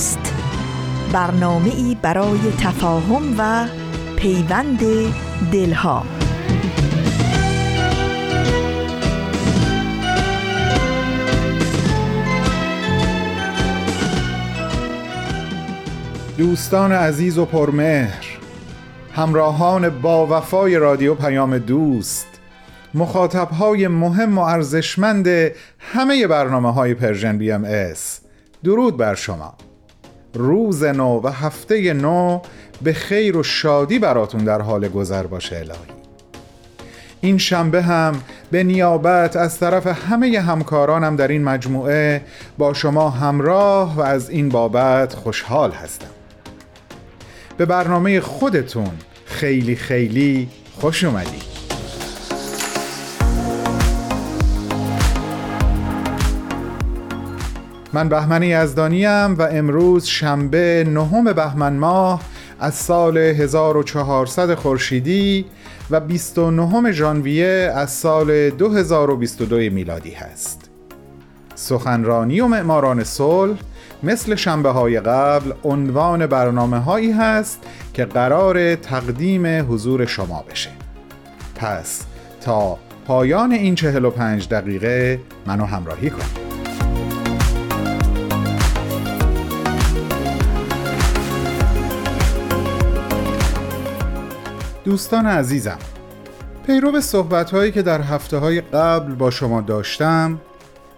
دوست برنامه ای برای تفاهم و پیوند دلها. دوستان عزیز و پرمهر همراهان با وفای رادیو پیام دوست مخاطبهای مهم و ارزشمند همه برنامه های Persian BMS. درود بر شما. روز نو و هفته نو به خیر و شادی براتون در حال گذر باشه الهی. این شنبه هم به نیابت از طرف همه همکارانم در این مجموعه با شما همراه و از این بابت خوشحال هستم. به برنامه خودتون خیلی خیلی خوش اومدید. من بهمن یزدانیم و امروز شنبه نهم بهمن ماه از سال 1400 خورشیدی و 29 ژانویه از سال 2022 میلادی هست. سخنرانی و معماران صلح مثل شنبه های قبل عنوان برنامه هایی هست که قرار تقدیم حضور شما بشه. پس تا پایان این 45 دقیقه منو همراهی کنید. دوستان عزیزم پیرو صحبت هایی که در هفته های قبل با شما داشتم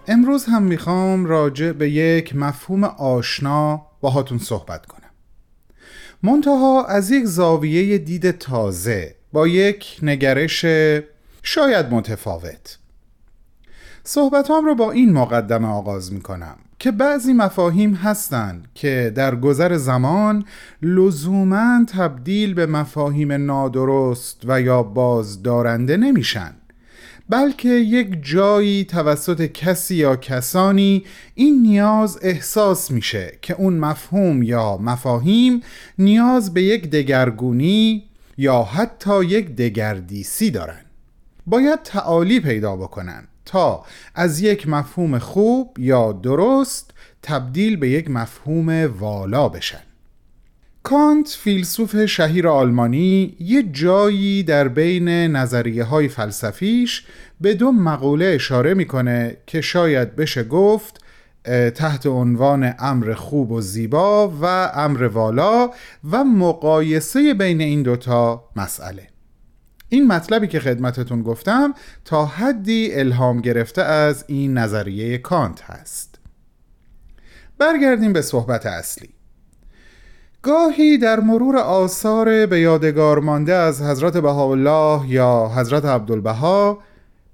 امروز هم می‌خوام راجع به یک مفهوم آشنا باهاتون صحبت کنم. منتها از یک زاویه دید تازه با یک نگرش شاید متفاوت. صحبت رو با این مقدمه آغاز می‌کنم. که بعضی مفاهیم هستند که در گذر زمان لزوما تبدیل به مفاهیم نادرست و یا بازدارنده نمیشن. بلکه یک جایی توسط کسی یا کسانی این نیاز احساس میشه که اون مفهوم یا مفاهیم نیاز به یک دگرگونی یا حتی یک دگردیسی دارن. باید تعالی پیدا بکنن. تا از یک مفهوم خوب یا درست تبدیل به یک مفهوم والا بشن. کانت فیلسوف شهیر آلمانی یه جایی در بین نظریه های فلسفیش به دو مقوله اشاره می‌کنه که شاید بشه گفت تحت عنوان امر خوب و زیبا و امر والا و مقایسه بین این دوتا مسئله. این مطلبی که خدمتتون گفتم تا حدی الهام گرفته از این نظریه کانت هست. برگردیم به صحبت اصلی. گاهی در مرور آثار به یادگار مانده از حضرت بهاءالله یا حضرت عبدالبها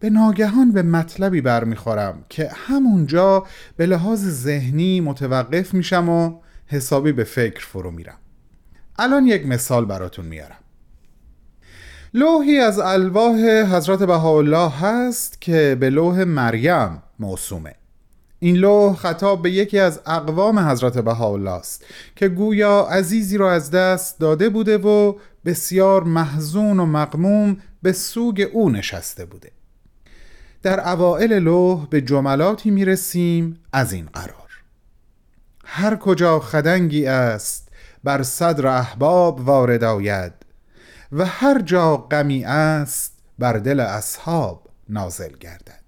به ناگهان به مطلبی برمیخورم که همونجا به لحاظ ذهنی متوقف میشم و حسابی به فکر فرو میرم. الان یک مثال براتون میارم. لوحی از الواح حضرت بهاءالله هست که به لوح مریم موسومه. این لوح خطاب به یکی از اقوام حضرت بهاءالله است که گویا عزیزی را از دست داده بوده و بسیار محزون و مقموم به سوگ او نشسته بوده. در اوائل لوح به جملاتی می رسیم از این قرار. هر کجا خدنگی است بر صدر احباب وارد آید. و هر جا غمی است بر دل اصحاب نازل گردد.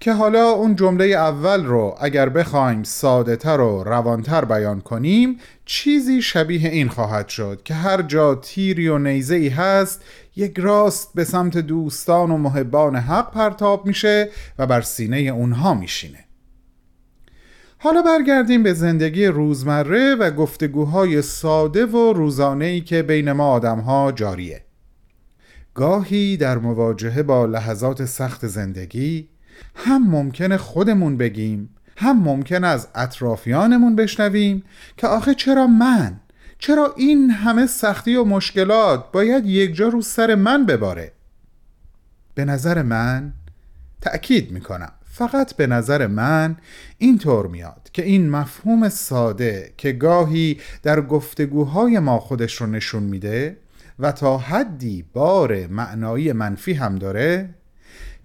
که حالا اون جمله اول رو اگر بخوایم ساده تر و روانتر بیان کنیم چیزی شبیه این خواهد شد که هر جا تیری و نیزه ای هست یک راست به سمت دوستان و محبان حق پرتاب میشه و بر سینه اونها میشینه. حالا برگردیم به زندگی روزمره و گفتگوهای ساده و روزانه ای که بین ما آدم ها جاریه. گاهی در مواجهه با لحظات سخت زندگی هم ممکنه خودمون بگیم هم ممکن از اطرافیانمون بشنویم که آخه چرا من؟ چرا این همه سختی و مشکلات باید یک جا رو سر من بباره؟ به نظر من تأکید می‌کنم. فقط به نظر من اینطور میاد که این مفهوم ساده که گاهی در گفتگوهای ما خودش رو نشون میده و تا حدی بار معنایی منفی هم داره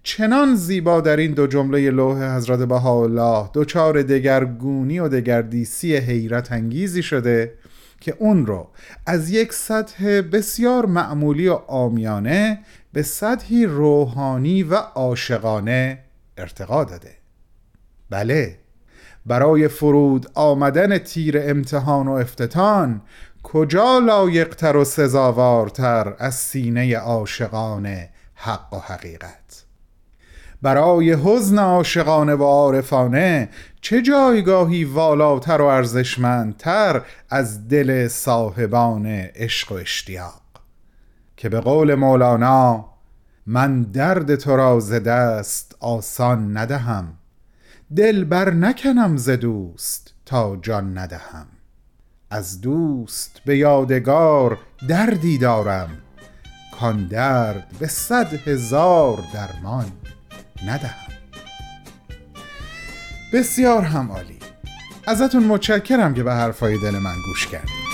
چنان زیبا در این دو جمله لوح حضرت بهاءالله دچار دگرگونی و دگردیسی حیرت انگیزی شده که اون رو از یک سطح بسیار معمولی و آمیانه به سطحی روحانی و عاشقانه ارتقا داده. بله. برای فرود آمدن تیر امتحان و افتتان کجا لایقتر و سزاوارتر از سینه عاشقان حق و حقیقت؟ برای حزن عاشقانه و عارفانه چه جایگاهی والاتر و ارزشمندتر از دل صاحبان عشق و اشتیاق؟ که به قول مولانا من درد تو را ز دست آسان ندهم دل بر نکنم ز دوست تا جان ندهم. از دوست به یادگار دردی دارم کان درد به صد هزار درمان ندهم. بسیار هم عالی ازتون متشکرم که به حرفای دل من گوش کردید.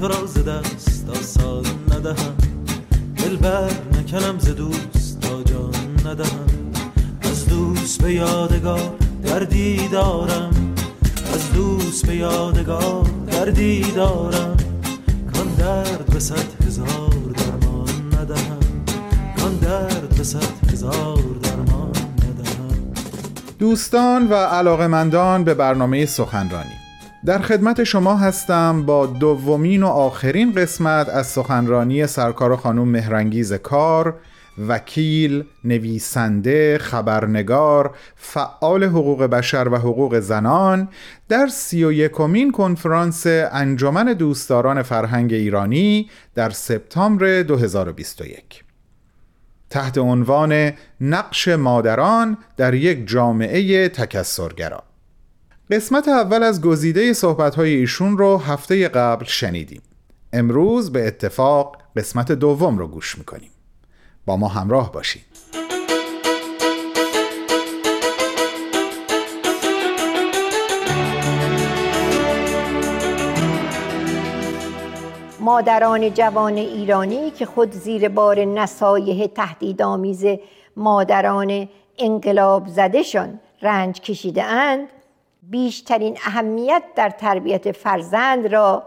تو را ز دست آسان ندهم. دل بر نکنم ز دوست تا جان ندهم. از دوست به یادگار دردی دارم. از دوست به یادگار دردی دارم. کان درد به صد هزار درمان ندهم. کان درد به صد هزار درمان ندهم. دوستان و علاقمندان به برنامه سخنرانی. در خدمت شما هستم با دومین و آخرین قسمت از سخنرانی سرکار خانم مهرنگیز کار وکیل، نویسنده، خبرنگار، فعال حقوق بشر و حقوق زنان در سی و یکمین کنفرانس انجمن دوستداران فرهنگ ایرانی در سپتامبر 2021 تحت عنوان نقش مادران در یک جامعه تکسرگرا. قسمت اول از گزیده صحبت‌های ایشون رو هفته قبل شنیدیم. امروز به اتفاق قسمت دوم رو گوش می‌کنیم. با ما همراه باشید مادران جوان ایرانی که خود زیر بار نصایح تهدیدآمیز مادران انقلاب زدهشان رنج کشیده اند بیشترین اهمیت در تربیت فرزند را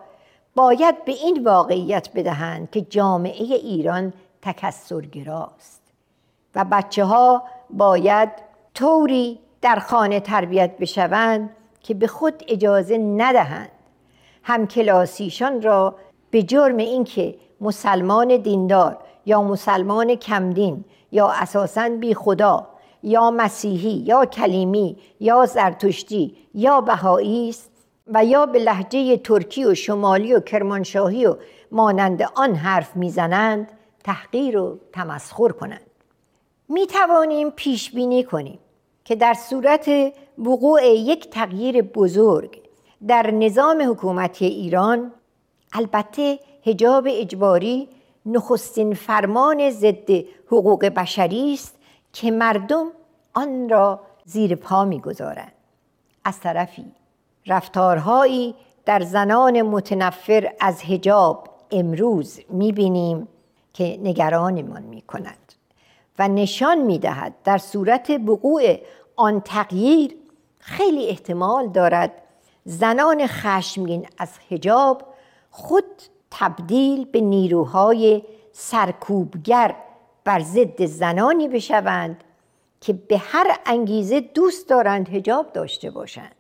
باید به این واقعیت بدهند که جامعه ایران تکسرگراست و بچه ها باید طوری در خانه تربیت بشوند که به خود اجازه ندهند همکلاسیشان را به جرم اینکه مسلمان دیندار یا مسلمان کمدین یا اساساً بی خدا یا مسیحی یا کلیمی یا زرتشتی یا بهایی است و یا به لحجه ترکی و شمالی و کرمانشاهی و مانند آن حرف می‌زنند تحقیر و تمسخر کنند. می توانیم پیش بینی کنیم که در صورت وقوع یک تغییر بزرگ در نظام حکومتی ایران البته هجاب اجباری نخستین فرمان ضد حقوق بشری است که مردم آن را زیر پا می‌گذارند. از طرفی رفتارهایی در زنان متنفر از هجاب امروز می‌بینیم که نگرانمان می کند و نشان می دهد در صورت وقوع آن تغییر خیلی احتمال دارد زنان خشمگین از هجاب خود تبدیل به نیروهای سرکوبگر بر ضد زنانی بشوند که به هر انگیزه دوست دارند هجاب داشته باشند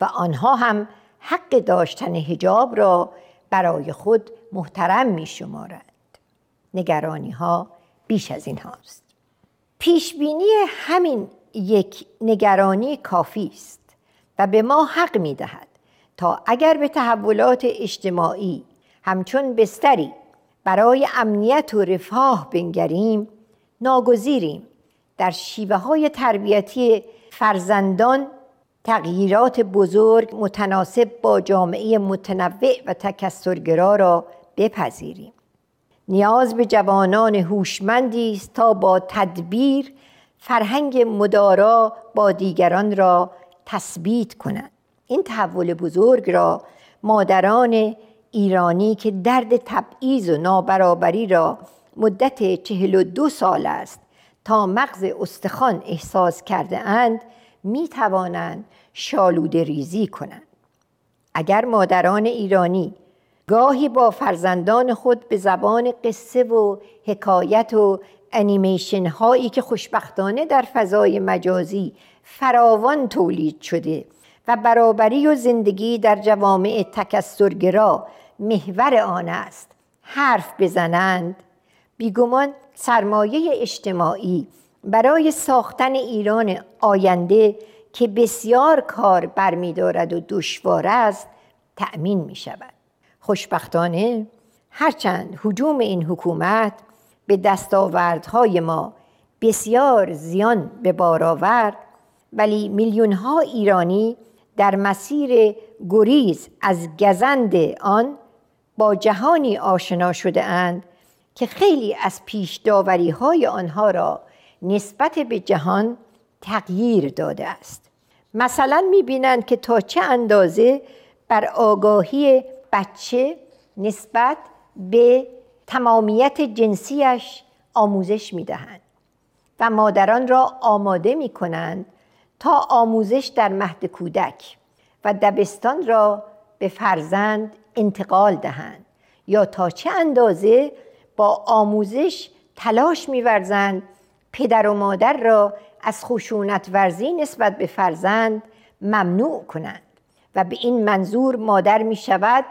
و آنها هم حق داشتن هجاب را برای خود محترم می شمارند. نگرانی ها بیش از این هاست پیشبینی همین یک نگرانی کافی است و به ما حق می دهد تا اگر به تحولات اجتماعی همچون بستری برای امنیت و رفاه بنگریم ناگزیریم. در شیوه های تربیتی فرزندان تغییرات بزرگ متناسب با جامعه متنوع و تکسرگرا را بپذیریم. نیاز به جوانان هوشمندی است تا با تدبیر فرهنگ مدارا با دیگران را تثبیت کنند. این تحول بزرگ را مادران ایرانی که درد تبعیض و نابرابری را مدت چهل و دو سال است تا مغز استخوان احساس کرده اند می توانند شالوده ریزی کنند. اگر مادران ایرانی گاهی با فرزندان خود به زبان قصه و حکایت و انیمیشن هایی که خوشبختانه در فضای مجازی فراوان تولید شده و برابری و زندگی در جوامع تکسرگرا محور آن است. حرف بزنند. بیگمان سرمایه اجتماعی برای ساختن ایران آینده که بسیار کار برمیدارد و دشوار است تأمین می شود خوشبختانه هرچند حجوم این حکومت به دستاوردهای ما بسیار زیان به بار آورد ولی میلیون ها ایرانی در مسیر گریز از گزند آن با جهانی آشنا شده اند که خیلی از پیش داوری های آنها را نسبت به جهان تغییر داده است. مثلا می‌بینند که تا چه اندازه بر آگاهی بچه نسبت به تمامیت جنسیش آموزش می‌دهند و مادران را آماده می کنند تا آموزش در مهد کودک و دبستان را به فرزند انتقال دهند یا تا چه اندازه با آموزش تلاش میورزند پدر و مادر را از خشونت ورزی نسبت به فرزند ممنوع کنند و به این منظور مادر می شود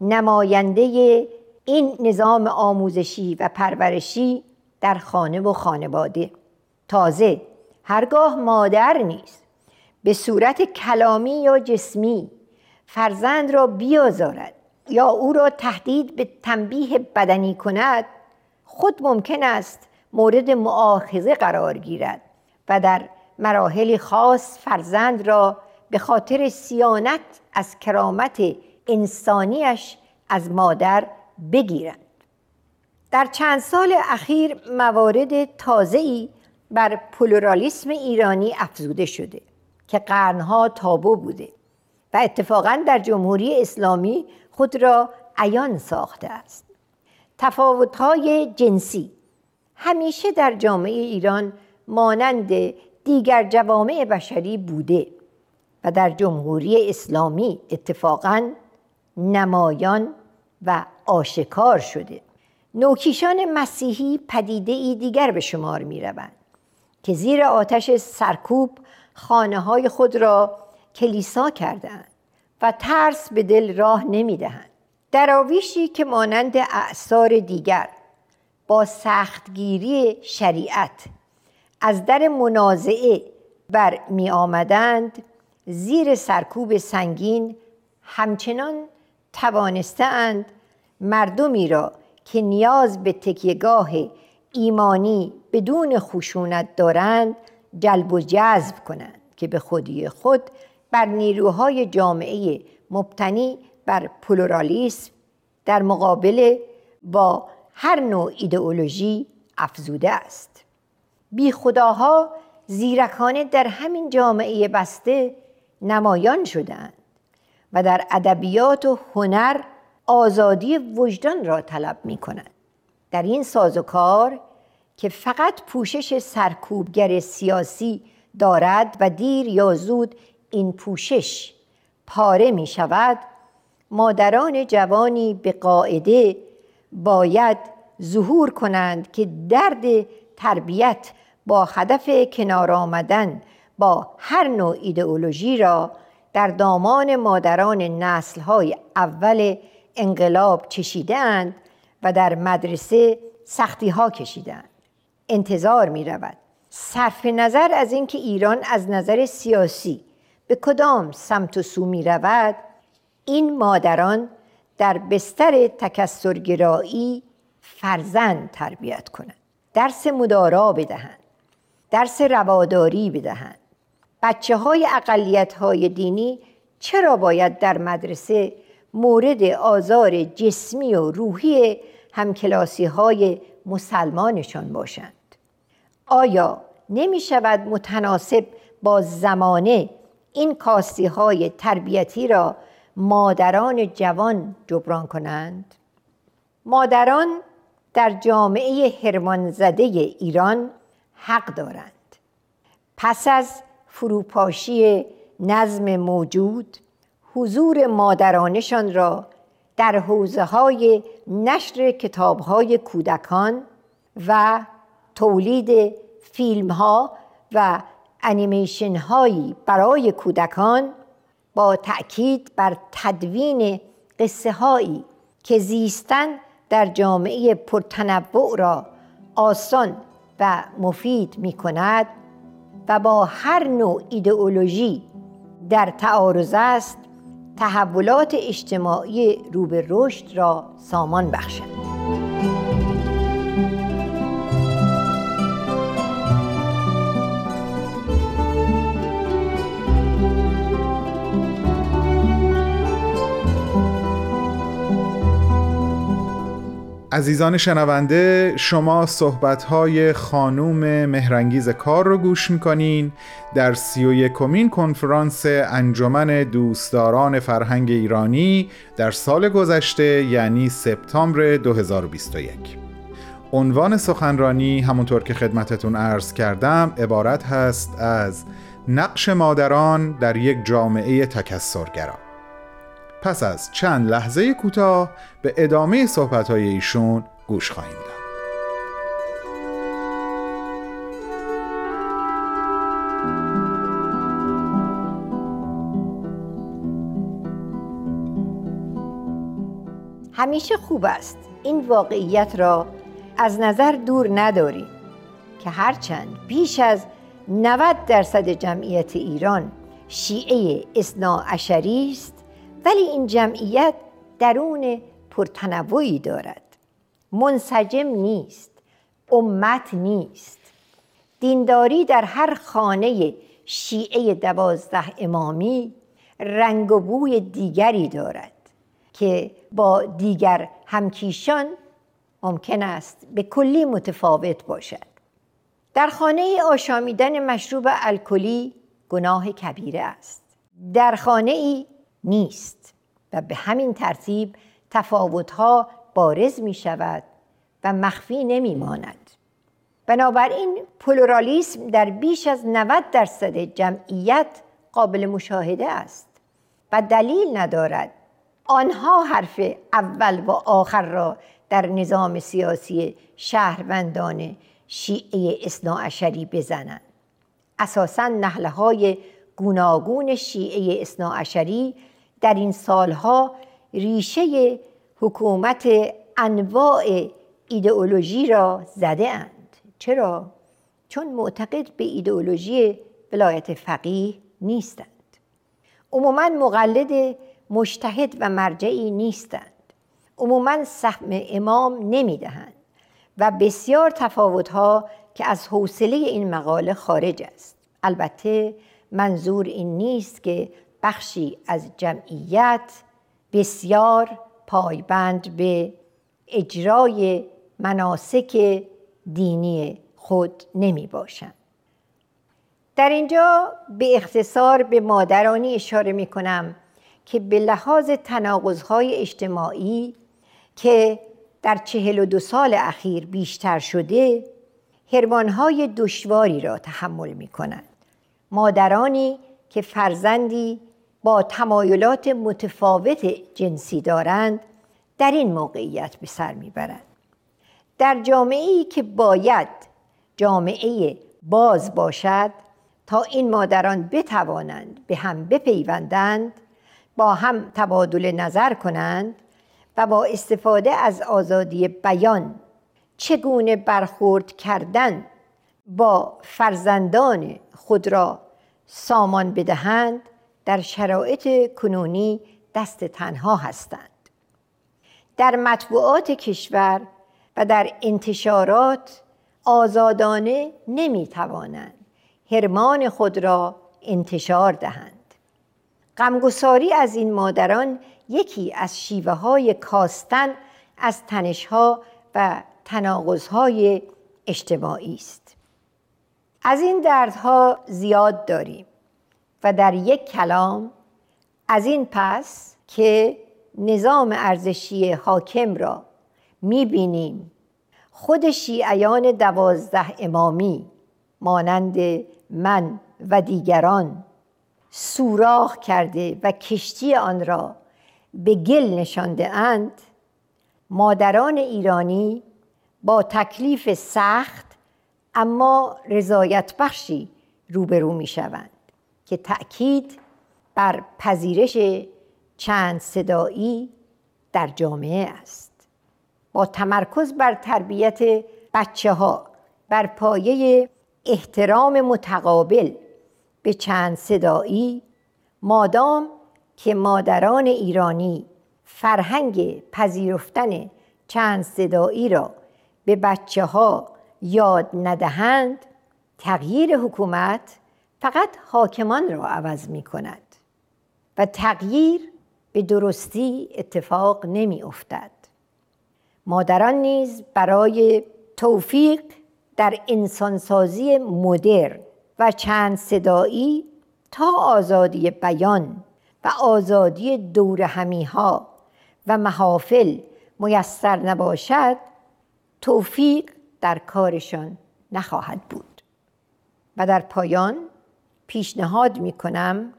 نماینده این نظام آموزشی و پرورشی در خانه و خانواده. تازه هرگاه مادر نیست به صورت کلامی یا جسمی فرزند را بیازارد. یا او را تهدید به تنبیه بدنی کند خود ممکن است مورد معاخذه قرار گیرد و در مراحل خاص فرزند را به خاطر سیانت از کرامت انسانیش از مادر بگیرند. در چند سال اخیر موارد تازه‌ای بر پلورالیسم ایرانی افزوده شده که قرنها تابو بوده و اتفاقا در جمهوری اسلامی خود را عیان ساخته است. تفاوت‌های جنسی همیشه در جامعه ایران مانند دیگر جوامع بشری بوده و در جمهوری اسلامی اتفاقا نمایان و آشکار شده. نوکیشان مسیحی پدیده ای دیگر به شمار می روند که زیر آتش سرکوب خانه های خود را کلیسا کردند و ترس به دل راه نمی دهند. دراویشی که مانند اعثار دیگر با سختگیری شریعت از در منازعه بر می آمدند زیر سرکوب سنگین همچنان توانستند مردمی را که نیاز به تکیهگاه ایمانی بدون خشونت دارند جلب و جذب کنند که به خودی خود بر نیروهای جامعه مبتنی بر پلورالیسم در مقابل با هر نوع ایدئولوژی افزوده است. بی خداها زیرکانه در همین جامعه بسته نمایان شدند و در ادبیات و هنر آزادی وجدان را طلب می کنند در این سازوکار که فقط پوشش سرکوبگر سیاسی دارد و دیر یا زود این پوشش پاره می شود مادران جوانی به قاعده باید ظهور کنند که درد تربیت با هدف کنار آمدن با هر نوع ایدئولوژی را در دامان مادران نسلهای اول انقلاب چشیدند و در مدرسه سختی ها کشیدند انتظار می رود. صرف نظر از اینکه ایران از نظر سیاسی به کدام سمت و سو می رود این مادران در بستر تکسرگرایی فرزند تربیت کنند درس مدارا بدهند درس رواداری بدهند. بچه های اقلیت های دینی چرا باید در مدرسه مورد آزار جسمی و روحی همکلاسی های مسلمانشان باشند؟ آیا نمی شود متناسب با زمانه این کاستی های تربیتی را مادران جوان جبران کنند؟ مادران در جامعه هرمان زده ایران حق دارند پس از فروپاشی نظم موجود حضور مادرانشان را در حوزه های نشر کتاب های کودکان و تولید فیلم ها و انیمیشن هایی برای کودکان با تأکید بر تدوین قصه هایی که زیستن در جامعه پرتنوع را آسان و مفید می کند و با هر نوع ایدئولوژی در تعارض است تحولات اجتماعی رو به رشد را سامان بخشد. عزیزان شنونده شما صحبت‌های خانوم مهرنگیز کار رو گوش می‌کنین در سی و یکمین کنفرانس انجمن دوستداران فرهنگ ایرانی در سال گذشته یعنی سپتامبر 2021 عنوان سخنرانی همونطور که خدمتتون عرض کردم عبارت هست از نقش مادران در یک جامعه تکسرگرا. پس از چند لحظه کوتاه به ادامه صحبتهای ایشون گوش خواهیم داد. همیشه خوب است. این واقعیت را از نظر دور نداریم که هرچند بیش از 90 درصد جمعیت ایران شیعه اصنا است ولی این جمعیت درون پرتنوعی دارد. منسجم نیست امت نیست. دینداری در هر خانه شیعه دوازده امامی رنگ و بوی دیگری دارد که با دیگر همکیشان ممکن است به کلی متفاوت باشد. در خانه آشامیدن مشروب الکلی گناه کبیره است. در خانه ای نیست و به همین ترتیب تفاوتها بارز می شود و مخفی نمی ماند. بنابراین پلورالیسم در بیش از 90 درصد جمعیت قابل مشاهده است و دلیل ندارد آنها حرف اول و آخر را در نظام سیاسی شهروندان شیعه اصناعشری بزنند اساسا نحله های گوناگون شیعه اصناعشری در این سالها ریشه حکومت انواع ایدئولوژی را زده اند. چرا؟ چون معتقد به ایدئولوژی ولایت فقیه نیستند. عموما مقلد مشتهد و مرجعی نیستند. عموما سهم امام نمی‌دهند و بسیار تفاوتها که از حوصله این مقاله خارج است. البته منظور این نیست که بخشی از جمعیت بسیار پایبند به اجرای مناسک دینی خود نمی باشند. در اینجا به اختصار به مادرانی اشاره می کنم که به لحاظ تناقضهای اجتماعی که در چهل و دو سال اخیر بیشتر شده هرمانهای دشواری را تحمل می کنند. مادرانی که فرزندی با تمایلات متفاوت جنسی دارند در این موقعیت به سر می‌برند. در جامعه ای که باید جامعه باز باشد تا این مادران بتوانند به هم بپیوندند با هم تبادل نظر کنند و با استفاده از آزادی بیان چگونه برخورد کردن با فرزندان خود را سامان بدهند در شرایط کنونی دست تنها هستند. در مطبوعات کشور و در انتشارات آزادانه نمی توانند هرمان خود را انتشار دهند. غمگساری از این مادران یکی از شیوه های کاستن از تنشها و تناقضهای اجتماعی است. از این دردها زیاد داریم و در یک کلام از این پس که نظام ارزشی حاکم را می‌بینیم. خود شیعیان دوازده امامی مانند من و دیگران سوراخ کرده و کشتی آن را به گل نشانده اند مادران ایرانی با تکلیف سخت اما رضایت بخشی روبرو می شوند که تأکید بر پذیرش چند صدایی در جامعه است. با تمرکز بر تربیت بچه ها بر پایه احترام متقابل به چند صدایی مادام که مادران ایرانی فرهنگ پذیرفتن چند صدایی را به بچه ها یاد ندهند تغییر حکومت فقط حاکمان را عوض می کند و تغییر به درستی اتفاق نمی افتد. مادران نیز برای توفیق در انسانسازی مدرن و چند صدایی تا آزادی بیان و آزادی دور همیها و محافل میسر نباشد توفیق در کارشان نخواهد بود. و در پایان پیشنهاد می کنم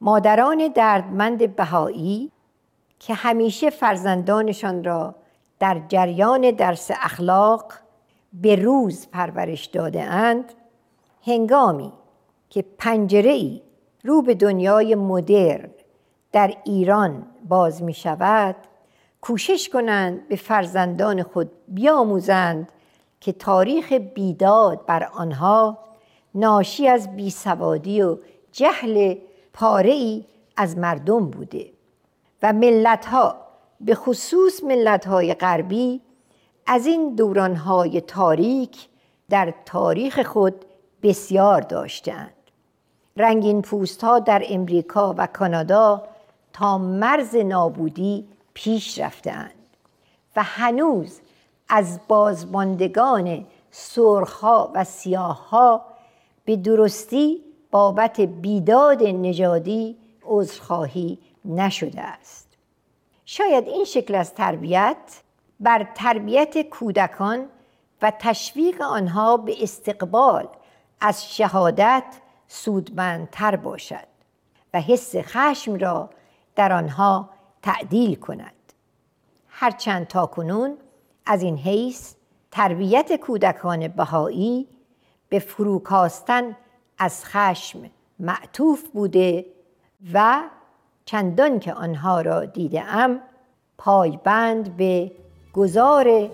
مادران دردمند بهایی که همیشه فرزندانشان را در جریان درس اخلاق به روز پرورش داده اند هنگامی که پنجره ای رو به دنیای مدرن در ایران باز می شود کوشش کنند به فرزندان خود بیاموزند که تاریخ بیداد بر آنها ناشی از بیسوادی و جهل پاره ای از مردم بوده و ملت ها به خصوص ملت های غربی از این دورانهای تاریک در تاریخ خود بسیار داشتند رنگین پوست ها در امریکا و کانادا تا مرز نابودی پیش رفتند و هنوز از بازماندگان سرخها و سیاهها به درستی بابت بیداد نژادی عذرخواهی نشده است. شاید این شکل از تربیت بر تربیت کودکان و تشویق آنها به استقبال از شهادت سودمندتر باشد و حس خشم را در آنها تعدیل کند. هرچند تا کنون از این حیث تربیت کودکان بهایی به فروکاستن از خشم معطوف بوده و چندان که آنها را دیده ام پایبند به گذار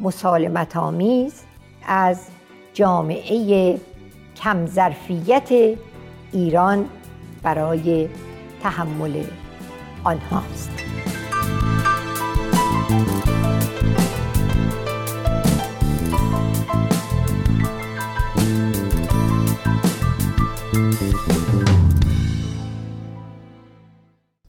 مسالمت آمیز از جامعه کمظرفیت ایران برای تحمل آنهاست.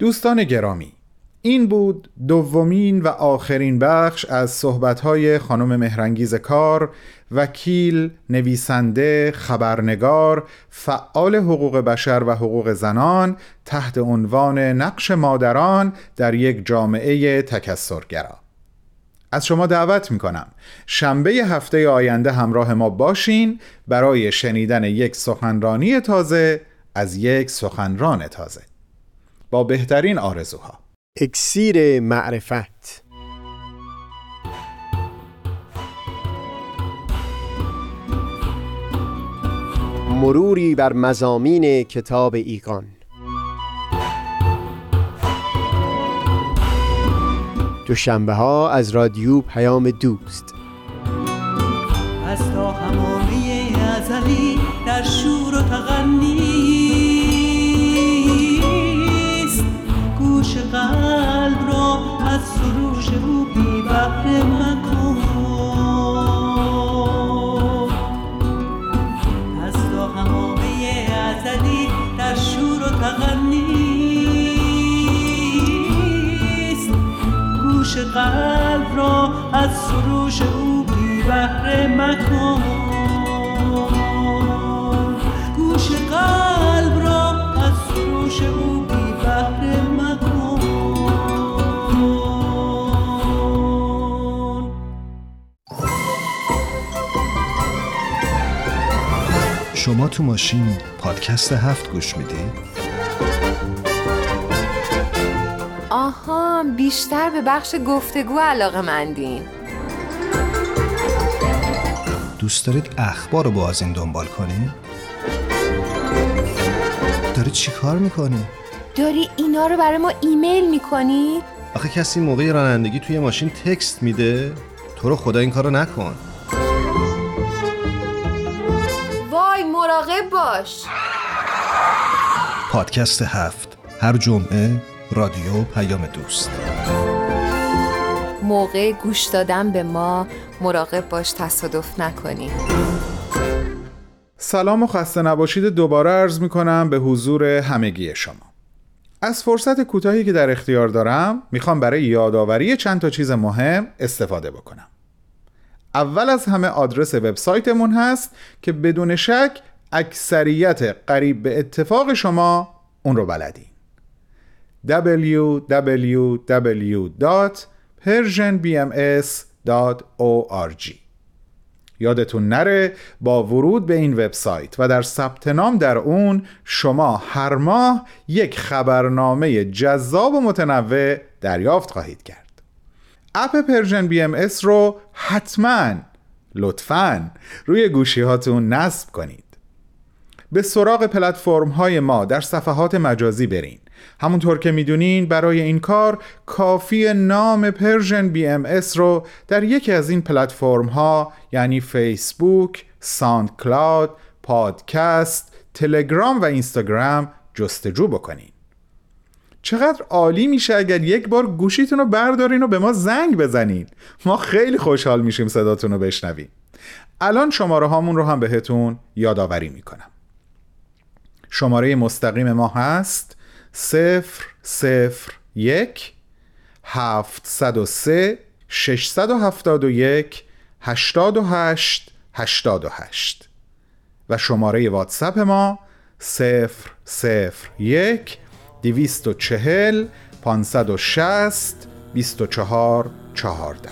دوستان گرامی این بود دومین و آخرین بخش از صحبتهای خانم مهرنگیز کار وکیل، نویسنده، خبرنگار، فعال حقوق بشر و حقوق زنان تحت عنوان نقش مادران در یک جامعه تکسرگرا. از شما دعوت می کنم شنبه هفته آینده همراه ما باشین برای شنیدن یک سخنرانی تازه از یک سخنران تازه. با بهترین آرزوها. اکسیر معرفت. مروری بر مزامین کتاب ایگان. دوشنبه ها از رادیو پیام دوست. از تا همامه ازلی در شور قلب را از سروش او بی بهره مکن گوش قلب را از سروش او بی بهره مکن شما تو ماشین پادکست هفت گوش میدی؟ آها بیشتر به بخش گفتگو علاقه مندین دوست دارید اخبار رو با از این دنبال کنی؟ داری چی کار می‌کنی؟ داری اینا رو برای ما ایمیل می‌کنی؟ آخه کسی موقع رانندگی توی ماشین تکست میده؟ تو رو خدا این کارو نکن وای مراقب باش پادکست هفت هر جمعه رادیو پیام دوست. موقع گوش دادن به ما مراقب باش تصادف نکنی. سلام و خسته نباشید. دوباره عرض می کنم به حضور همگی شما. از فرصت کوتاهی که در اختیار دارم می‌خوام برای یادآوری چند تا چیز مهم استفاده بکنم. اول از همه آدرس وبسایتمون هست که بدون شک اکثریت قریب به اتفاق شما اون رو بلدین. www.persianbms.org یادتون نره با ورود به این وبسایت و در ثبت نام در اون شما هر ماه یک خبرنامه جذاب و متنوع دریافت خواهید کرد. اپ Persian BMS رو حتما لطفا روی گوشی هاتون نصب کنید. به سراغ پلتفرم های ما در صفحات مجازی برین. همونطور که می‌دونین برای این کار کافی نام Persian BMS رو در یکی از این پلتفرم ها یعنی فیسبوک، ساند کلاود، پادکست، تلگرام و اینستاگرام جستجو بکنین. چقدر عالی میشه اگر یک بار گوشیتون رو بردارین و به ما زنگ بزنین. ما خیلی خوشحال میشیم صداتون رو بشنویم. الان شماره هامون رو هم بهتون یادآوری می‌کنم. شماره مستقیم ما هست صفر صفر یک هفتصد و سه ششصد و هفتاد و یک هشتاد و هشت هشتاد و هشت. و شماره واتساپ ما صفر صفر یک دویست و چهل پانصد و شست بیست و چهار چهارده.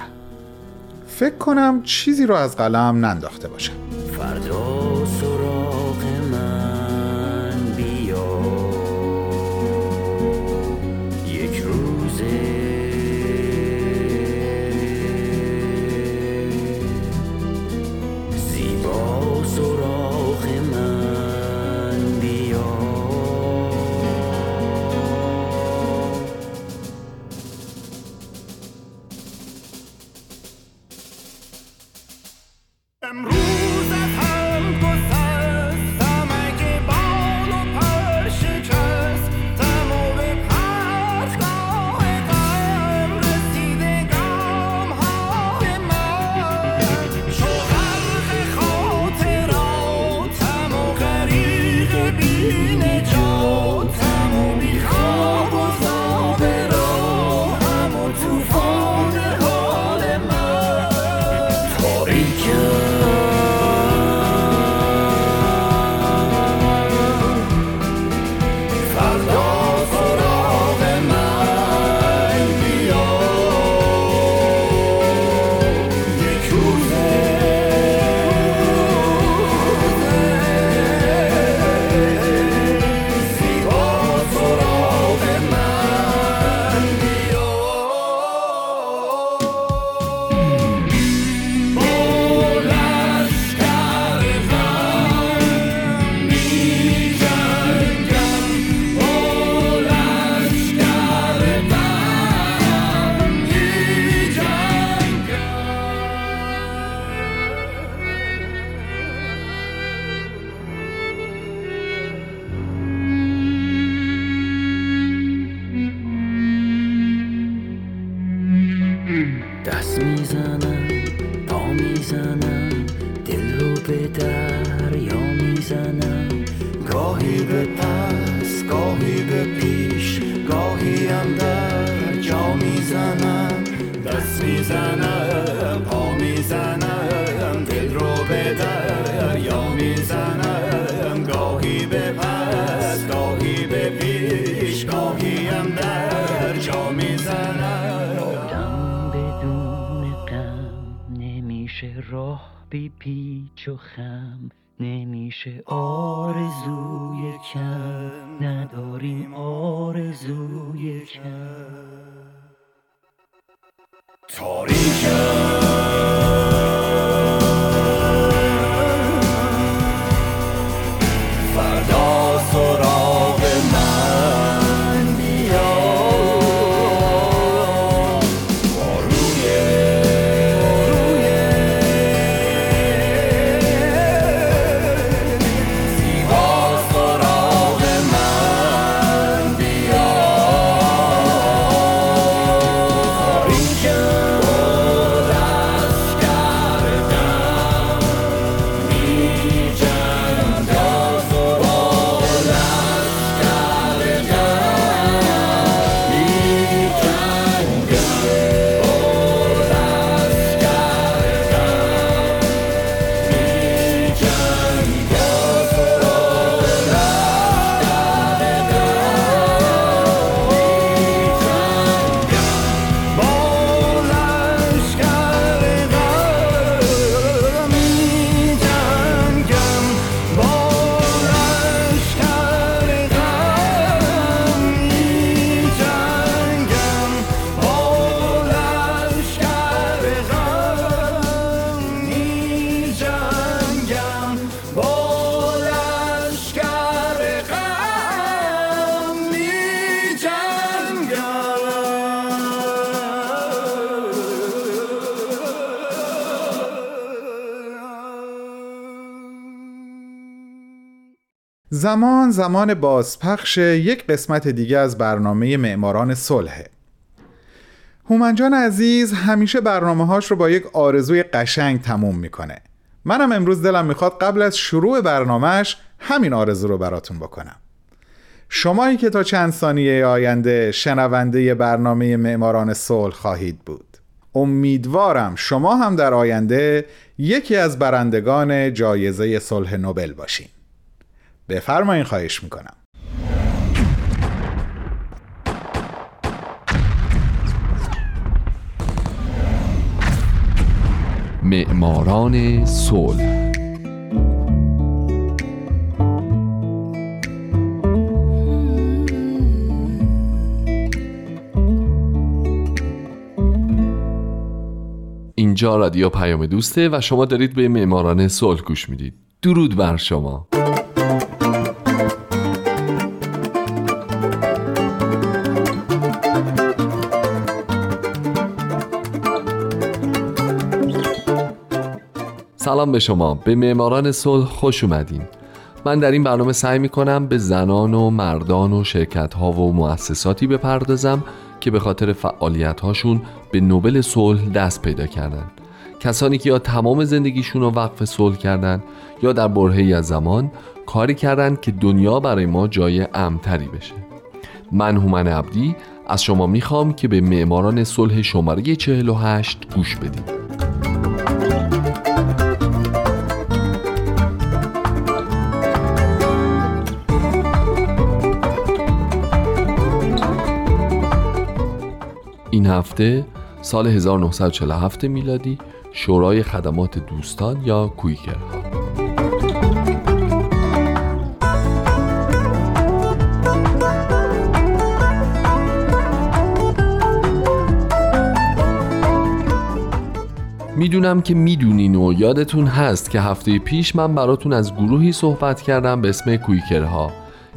فکر کنم چیزی رو از قلم ننداخته باشم. فردا نمیشه آرزوی کم نداریم آرزوی کم. فردا زمان زمان بازپخش یک قسمت دیگه از برنامه معماران صلحه. هومنجان عزیز همیشه برنامه هاش رو با یک آرزوی قشنگ تموم می‌کنه. منم امروز دلم می‌خواد قبل از شروع برنامهش همین آرزو رو براتون بکنم. شمایی که تا چند ثانیه آینده شنونده برنامه معماران صلح خواهید بود. امیدوارم شما هم در آینده یکی از برندگان جایزه صلح نوبل باشین. بفرمایین خواهش می‌کنم. معماران صلح. اینجا رادیو پیام دوسته و شما دارید به معماران صلح گوش می‌دید. درود بر شما. سلام به شما. به معماران صلح خوش اومدین. من در این برنامه سعی می کنم به زنان و مردان و شرکت ها و مؤسساتی بپردازم که به خاطر فعالیت هاشون به نوبل صلح دست پیدا کردن. کسانی که یا تمام زندگیشون رو وقف صلح کردن یا در برهه‌ای از زمان کاری کردن که دنیا برای ما جای امتری بشه. من هومن عبدی از شما می‌خوام که به معماران صلح شماره 48 گوش بدید این هفته سال 1947 میلادی شورای خدمات دوستان یا کویکرها. می‌دونم که می‌دونین و یادتون هست که هفته پیش من براتون از گروهی صحبت کردم به اسم کویکرها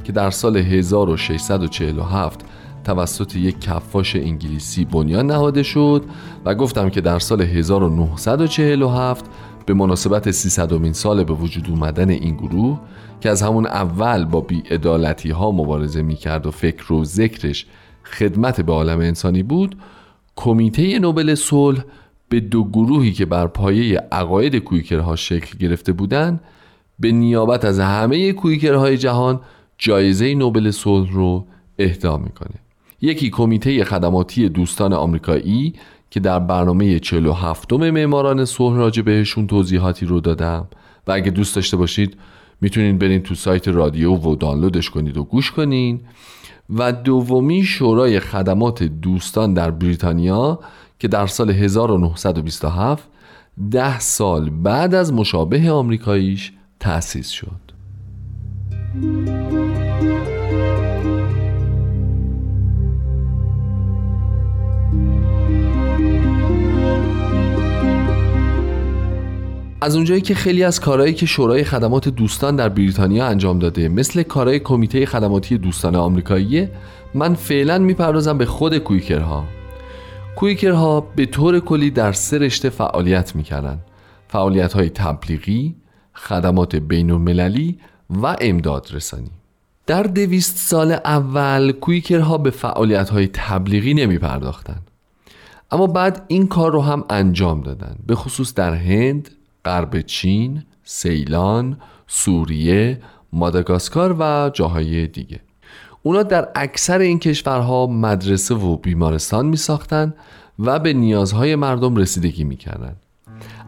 که در سال 1647 توسط یک کفاش انگلیسی بنیان نهاده شد و گفتم که در سال 1947 به مناسبت 300 سال به وجود اومدن این گروه که از همون اول با بیعدالتی ها مبارزه می‌کرد و فکر و ذکرش خدمت به عالم انسانی بود کمیته نوبل صلح به دو گروهی که بر پایه عقاید کویکرها شکل گرفته بودند به نیابت از همه کویکرهای جهان جایزه نوبل صلح رو اهدا می‌کنه. یکی کمیته خدماتی دوستان آمریکایی که در برنامه 47 معماران صلح راجع بهشون توضیحاتی رو دادم. و اگه دوست داشته باشید می‌تونین برین تو سایت رادیو و دانلودش کنید و گوش کنین. و دومی شورای خدمات دوستان در بریتانیا که در سال 1927 ده سال بعد از مشابه آمریکاییش تأسیس شد. از اونجایی که خیلی از کارهایی که شورای خدمات دوستان در بریتانیا انجام داده مثل کارهای کمیته خدماتی دوستان آمریکایی من فعلا می‌پردازم به خود کویکرها. کویکرها به طور کلی در سه رشته فعالیت می‌کردن. فعالیت های تبلیغی، خدمات بین المللی و امداد رسانی. در دویست سال اول کویکرها به فعالیت های تبلیغی نمی پرداختن. اما بعد این کار رو هم انجام دادن به خصوص در هند، غرب چین، سیلان، سوریه، ماداگاسکار و جاهای دیگه اونا در اکثر این کشورها مدرسه و بیمارستان می ساختن و به نیازهای مردم رسیدگی می کردن.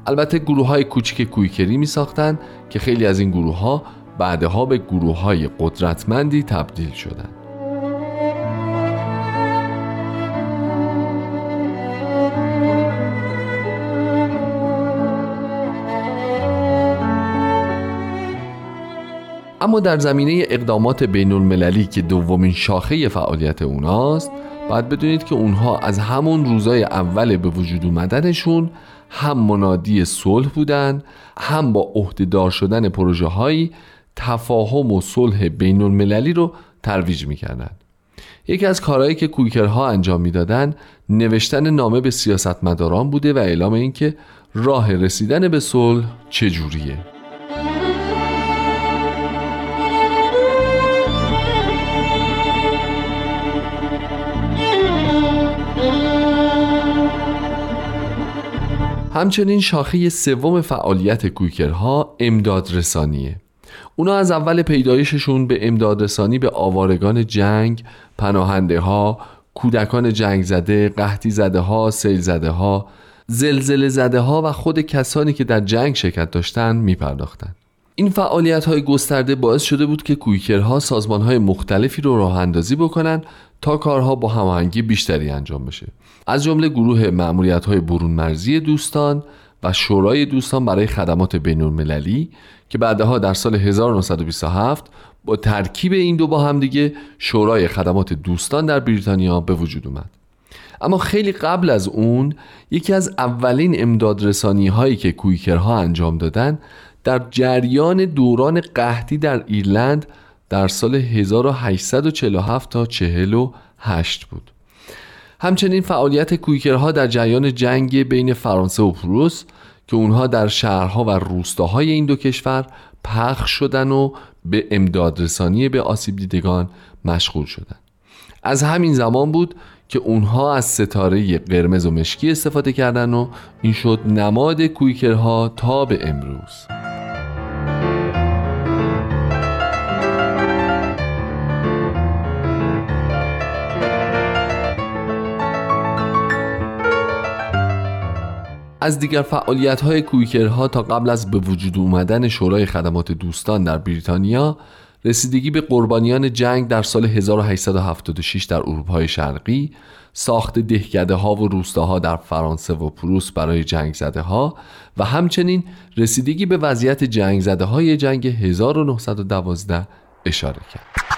البته گروه های کوچک کویکری می ساختن که خیلی از این گروه ها بعدها به گروه های قدرتمندی تبدیل شدند. اما در زمینه اقدامات بین المللی که دومین شاخه فعالیت اوناست باید بدونید که اونها از همون روزای اول به وجود اومدنشون هم منادی صلح بودن هم با عهدهدار شدن پروژه هایی تفاهم و صلح بین المللی رو ترویج می‌کردن. یکی از کارهایی که کویکرها انجام می‌دادن نوشتن نامه به سیاستمداران بوده و اعلام اینکه راه رسیدن به صلح چجوریه. همچنین شاخه سوم فعالیت کویکرها امداد رسانیه اونا از اول پیدایششون به امداد رسانی به آوارگان جنگ، پناهنده ها، کودکان جنگ زده، قحطی زده ها، سیل زده ها، زلزله زده ها و خود کسانی که در جنگ شرکت داشتن می پرداختن. این فعالیت های گسترده باعث شده بود که کویکرها سازمان های مختلفی رو راه اندازی بکنن تا کارها با هماهنگی بیشتری انجام بشه از جمله گروه معمولیت برون مرزی دوستان و شورای دوستان برای خدمات بین المللی که بعدها در سال 1927 با ترکیب این دو با هم دیگه شورای خدمات دوستان در بریتانیا به وجود اومد. اما خیلی قبل از اون یکی از اولین امداد رسانی هایی که کویکرها انجام دادن در جریان دوران قحطی در ایرلند در سال 1847 تا 48 بود. همچنین فعالیت کویکرها در جریان جنگ بین فرانسه و پروس که اونها در شهرها و روستاهای این دو کشور پخش شدن و به امداد رسانی به آسیب دیدگان مشغول شدن. از همین زمان بود که اونها از ستاره قرمز و مشکی استفاده کردن و این شد نماد کویکرها تا به امروز. از دیگر فعالیت های کویکرها تا قبل از به وجود اومدن شورای خدمات دوستان در بریتانیا رسیدگی به قربانیان جنگ در سال 1876 در اروپای شرقی ساخت دهکده ها و روستاها در فرانسه و پروس برای جنگ زده ها و همچنین رسیدگی به وضعیت جنگ زده های جنگ 1912 اشاره کرد.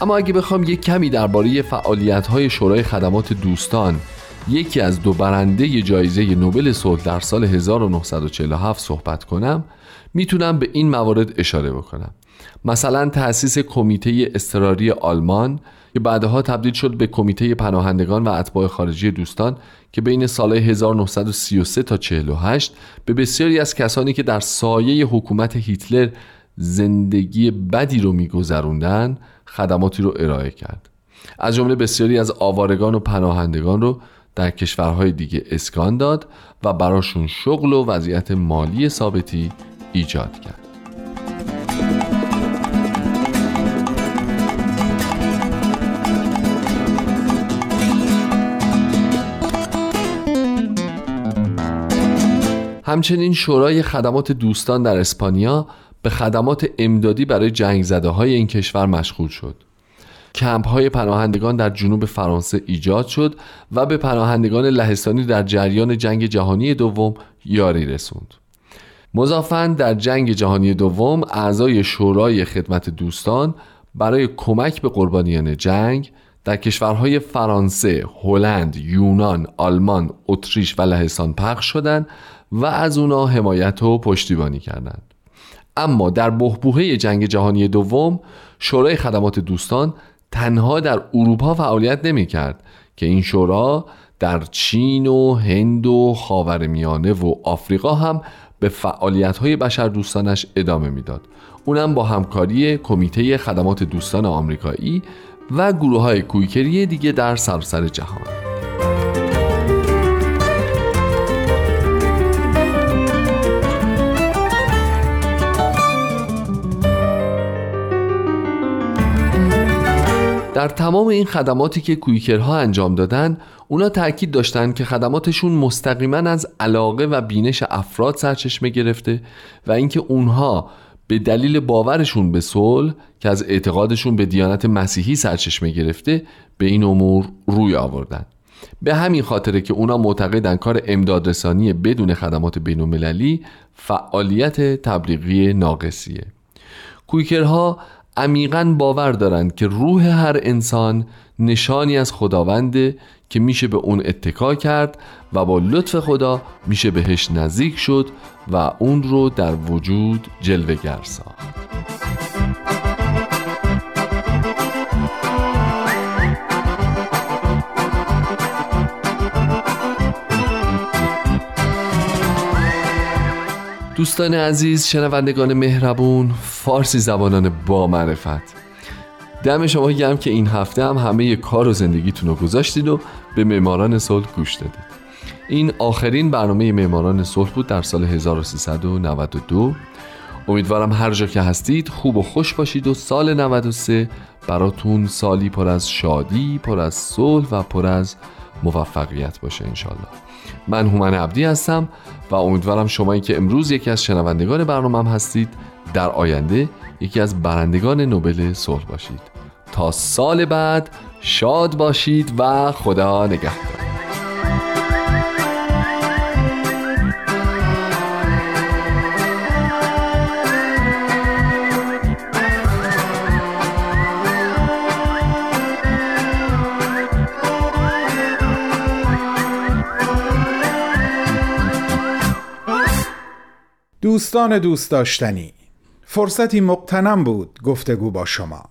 اما اگه بخوام یک کمی درباره فعالیت های شورای خدمات دوستان یکی از دو برنده جایزه نوبل صلح در سال 1947 صحبت کنم می‌تونم به این موارد اشاره بکنم. مثلا تأسیس کمیته اضطراری آلمان که بعدها تبدیل شد به کمیته پناهندگان و اتباع خارجی دوستان که بین سالهای 1933 تا 48 به بسیاری از کسانی که در سایه حکومت هیتلر زندگی بدی رو میگذروندن خدماتی رو ارائه کرد. از جمله بسیاری از آوارگان و پناهندگان رو در کشورهای دیگه اسکان داد و براشون شغل و وضعیت مالی ثابتی ایجاد کرد. همچنین شورای خدمات دوستان در اسپانیا به خدمات امدادی برای جنگ زده های این کشور مشغول شد کمپ های پناهندگان در جنوب فرانسه ایجاد شد و به پناهندگان لهستانی در جریان جنگ جهانی دوم یاری رسوند مضافن در جنگ جهانی دوم اعضای شورای خدمت دوستان برای کمک به قربانیان جنگ در کشورهای فرانسه، هلند، یونان، آلمان، اتریش و لهستان پخش شدند و از اونا حمایت و پشتیبانی کردند. اما در بحبوحه جنگ جهانی دوم شورای خدمات دوستان تنها در اروپا فعالیت نمی کرد که این شورا در چین و هند و خاورمیانه و آفریقا هم به فعالیت های بشر دوستانش ادامه می‌داد. اونم با همکاری کمیته خدمات دوستان آمریکایی و گروه های کویکری دیگه در سراسر جهان در تمام این خدماتی که کویکرها انجام دادن اونا تاکید داشتن که خدماتشون مستقیما از علاقه و بینش افراد سرچشمه گرفته و اینکه اونها به دلیل باورشون به صلح که از اعتقادشون به دیانت مسیحی سرچشمه گرفته به این امور روی آوردن. به همین خاطره که اونا معتقدن کار امدادرسانی بدون خدمات بین فعالیت تبلیغی ناقصیه. کویکرها عمیقا باور دارند که روح هر انسان نشانی از خداونده که میشه به اون اتکا کرد و با لطف خدا میشه بهش نزدیک شد و اون رو در وجود جلوگر ساخت. دوستان عزیز شنوندگان مهربون فارسی زبانان با معرفت. دم شما گرم که این هفته هم همه کار و زندگیتون رو گذاشتید و به معماران صلح گوش دادید این آخرین برنامه معماران صلح بود در سال 1392 امیدوارم هر جا که هستید خوب و خوش باشید و سال 93 براتون سالی پر از شادی پر از صلح و پر از موفقیت باشه انشالله من هومن عبدی هستم و امیدوارم شما که امروز یکی از شنوندگان برنامه هستید در آینده یکی از برندگان نوبل صلح باشید. تا سال بعد شاد باشید و خدا نگهدار. دوستان دوست داشتنی. فرصتی مقتنم بود گفتگو با شما.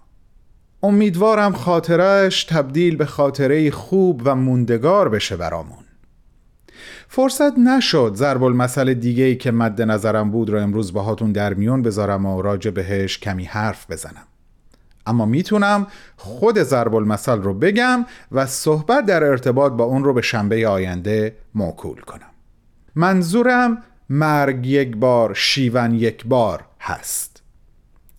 امیدوارم خاطرش تبدیل به خاطره خوب و موندگار بشه برامون. فرصت نشد ضرب المثل دیگه که مد نظرم بود رو امروز باهاتون در میون بذارم و راجع بهش کمی حرف بزنم. اما می‌تونم خود ضرب المثل رو بگم و صحبت در ارتباط با اون رو به شنبه آینده موکول کنم. منظورم مرگ یک بار شیون یک بار هست.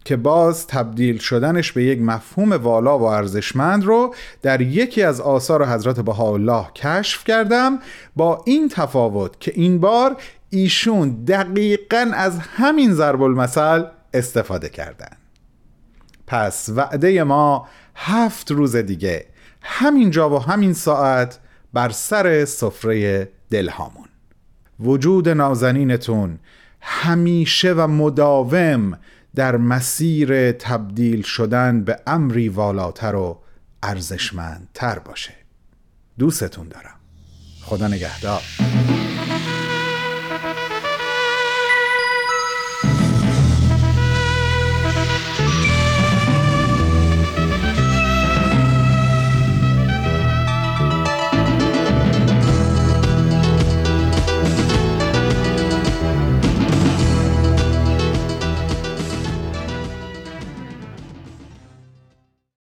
که باز تبدیل شدنش به یک مفهوم والا و ارزشمند رو در یکی از آثار حضرت بهاءالله کشف کردم با این تفاوت که این بار ایشون دقیقا از همین ضرب المثل استفاده کردن. پس وعده ما هفت روز دیگه همین جا و همین ساعت بر سر سفره دلهامون. وجود نازنینتون همیشه و مداوم در مسیر تبدیل شدن به امری والاتر و ارزشمندتر باشه. دوستتون دارم. خدا نگهدار.